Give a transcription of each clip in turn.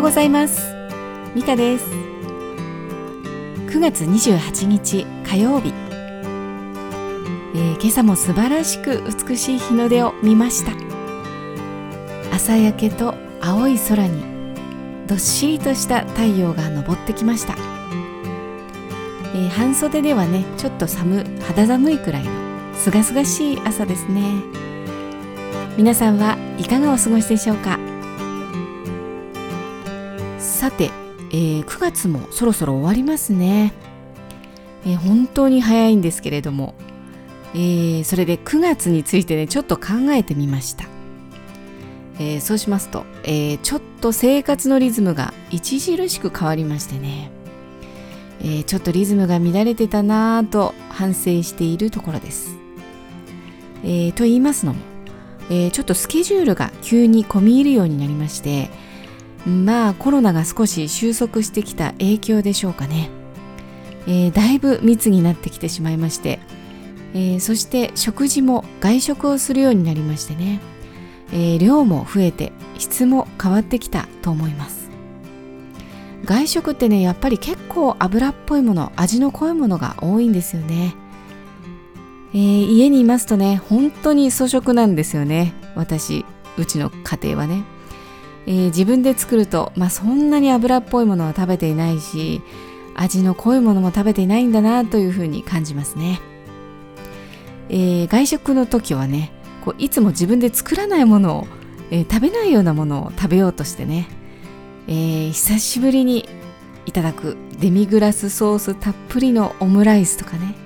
ようございます。ミカです。9月28日火曜日、えー、今朝も素晴らしく美しい日の出を見ました。朝焼けと青い空にどっしりとした太陽が昇ってきました、えー、半袖ではねちょっと寒肌寒いくらいのすがすがしい朝ですね。皆さんはいかがお過ごしでしょうか？さて、えー、9月もそろそろ終わりますね、えー、本当に早いんですけれども、えー、それで9月についてねちょっと考えてみました、えー、そうしますと、え、ちょっと生活のリズムが著しく変わりましてね、え、ちょっとリズムが乱れてたなぁと反省しているところです、え、と言いますのも、え、ちょっとスケジュールが急に込み入るようになりましてまあコロナが少し収束してきた影響でしょうかね、えー、だいぶ密になってきてしまいまして、えー、そして食事も外食をするようになりましてね、えー、量も増えて質も変わってきたと思います。外食ってねやっぱり結構油っぽいもの味の濃いものが多いんですよね、え、家にいますとね本当に粗食なんですよね。私うちの家庭はね。えー、自分で作ると、まあ、そんなに油っぽいものは食べていないし味の濃いものも食べていないんだなというふうに感じますね、えー、外食の時はねこういつも自分で作らないものを、えー、食べないようなものを食べようとしてね、えー、久しぶりにいただくデミグラスソースたっぷりのオムライスとかね、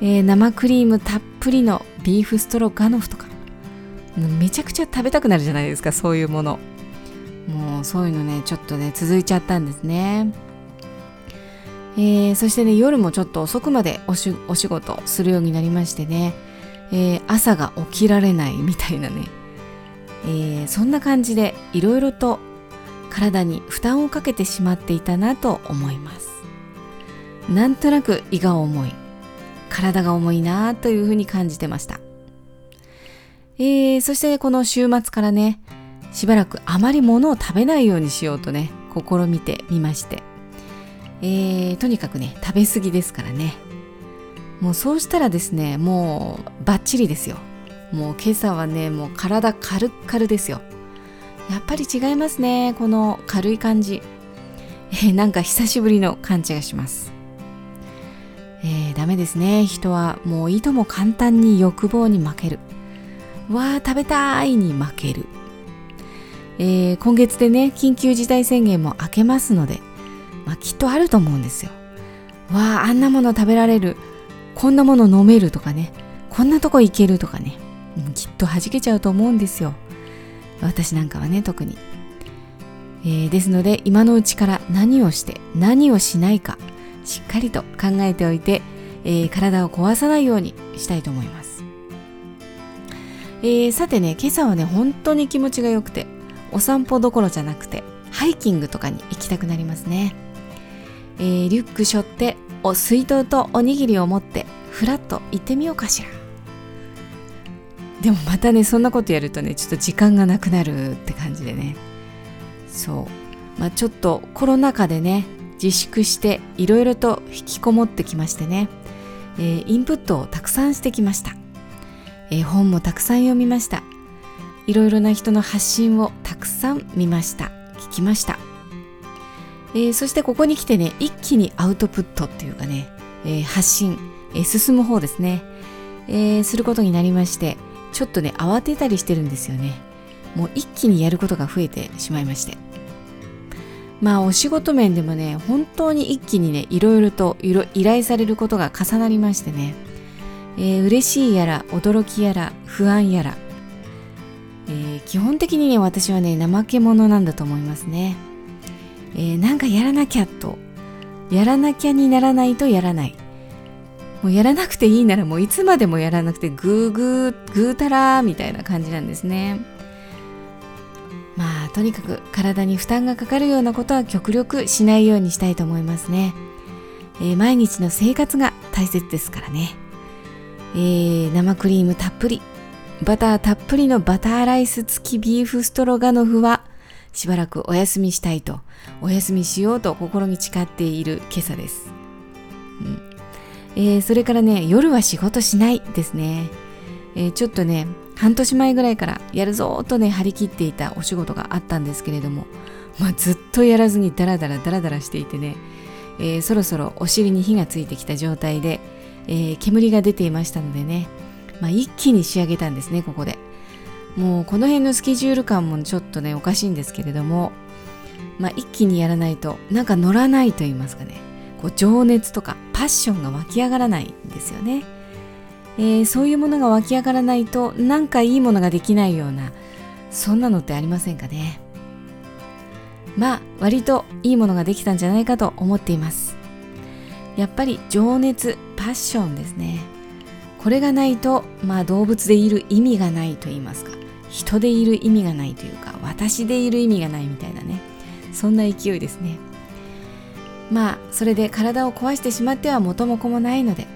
えー、生クリームたっぷりのビーフストロガノフとかめちゃくちゃ食べたくなるじゃないですかそういうもの。そういうのねちょっとね続いちゃったんですね。えー、そしてね夜もちょっと遅くまでおしお仕事するようになりましてね、えー、朝が起きられないみたいなね、えー、そんな感じでいろいろと体に負担をかけてしまっていたなと思います。なんとなく胃が重い。体が重いなというふうに感じてました、えー、そしてこの週末からねしばらくあまり物を食べないようにしようとね試みてみまして、えー、とにかくね食べ過ぎですからね。もうそうしたらですねもうバッチリですよ。もう今朝はねもう体カルッカルですよ。やっぱり違いますねこの軽い感じ、えー、なんか久しぶりの感じがします。えー、ダメですね。人はもういとも簡単に欲望に負ける。わあ食べたいに負ける。えー、今月でね緊急事態宣言も明けますので、まあ、きっとあると思うんですよ。わああんなもの食べられるこんなもの飲めるとかねこんなとこ行けるとかね、うん、きっと弾けちゃうと思うんですよ。私なんかはね特に。えー、ですので今のうちから何をして何をしないかしっかりと考えておいて、えー、体を壊さないようにしたいと思います。えー、さてね今朝はね本当に気持ちが良くてお散歩どころじゃなくてハイキングとかに行きたくなりますね、えー、リュック背負ってお水筒とおにぎりを持ってふらっと行ってみようかしら。でもまたねそんなことやるとねちょっと時間がなくなるって感じでね。そう。まあちょっとコロナ禍でね自粛していろいろと引きこもってきましてね、えー、インプットをたくさんしてきました、えー、本もたくさん読みました。いろいろな人の発信をたくさん見ました。聞きました、えー、そしてここに来てね一気にアウトプットっていうかね、えー、発信、えー、進む方ですね、えすることになりましてちょっとね慌てたりしてるんですよね。もう一気にやることが増えてしまいまして。まあお仕事面でもね本当に一気にねいろいろと依頼されることが重なりましてね、えー、嬉しいやら驚きやら不安やらえー、基本的にね私はね怠け者なんだと思いますね、えー、なんかやらなきゃと。やらなきゃにならないとやらない。もうやらなくていいならもういつまでもやらなくてグーグーグーたらみたいな感じなんですね。まあとにかく体に負担がかかるようなことは極力しないようにしたいと思いますね、えー、毎日の生活が大切ですからね、えー、生クリームたっぷり。バターたっぷりのバターライス付きビーフストロガノフはしばらくお休みしたいとお休みしようと心に誓っている今朝です、うん。えー、それからね夜は仕事しないですね、えー、ちょっとね半年前ぐらいからやるぞーとね張り切っていたお仕事があったんですけれども、まあ、ずっとやらずにダラダラダラダラしていてね、えー、そろそろお尻に火がついてきた状態で、え、煙が出ていましたのでね、まあ、一気に仕上げたんですねここで。もうこの辺のスケジュール感もちょっとねおかしいんですけれども、まあ、一気にやらないとなんか乗らないと言いますかね。こう情熱とかパッションが湧き上がらないんですよね、えー、そういうものが湧き上がらないとなんかいいものができないようなそんなのってありませんかね。まあ割といいものができたんじゃないかと思っています。やっぱり情熱パッションですね。これがないとまあ動物でいる意味がないと言いますか。人でいる意味がないというか私でいる意味がないみたいなね。そんな勢いですね。まあそれで体を壊してしまっては元も子もないので、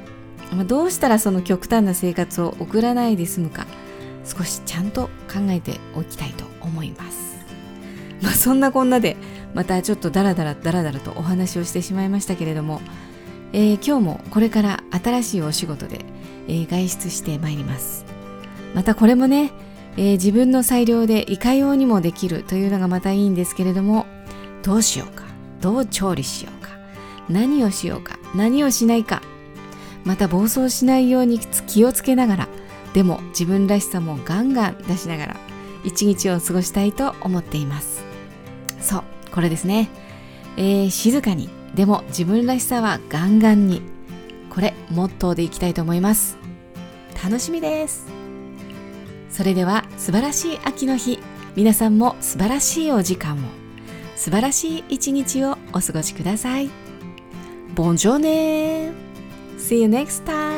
まあ、どうしたらその極端な生活を送らないで済むか少しちゃんと考えておきたいと思います。まあそんなこんなでまたちょっとダラダラダラダラとお話をしてしまいましたけれども、えー、今日もこれから新しいお仕事で、えー、外出してまいります。またこれもねえー、自分の裁量でいかようにもできるというのがまたいいんですけれどもどうしようかどう調理しようか何をしようか何をしないかまた暴走しないように気をつけながらでも自分らしさもガンガン出しながら一日を過ごしたいと思っています。そうこれですね、えー、静かにでも自分らしさはガンガンに。これモットーでいきたいと思います。楽しみです。それでは素晴らしい秋の日。皆さんも素晴らしいお時間を。素晴らしい一日をお過ごしください。ボンジョーネ See you next time!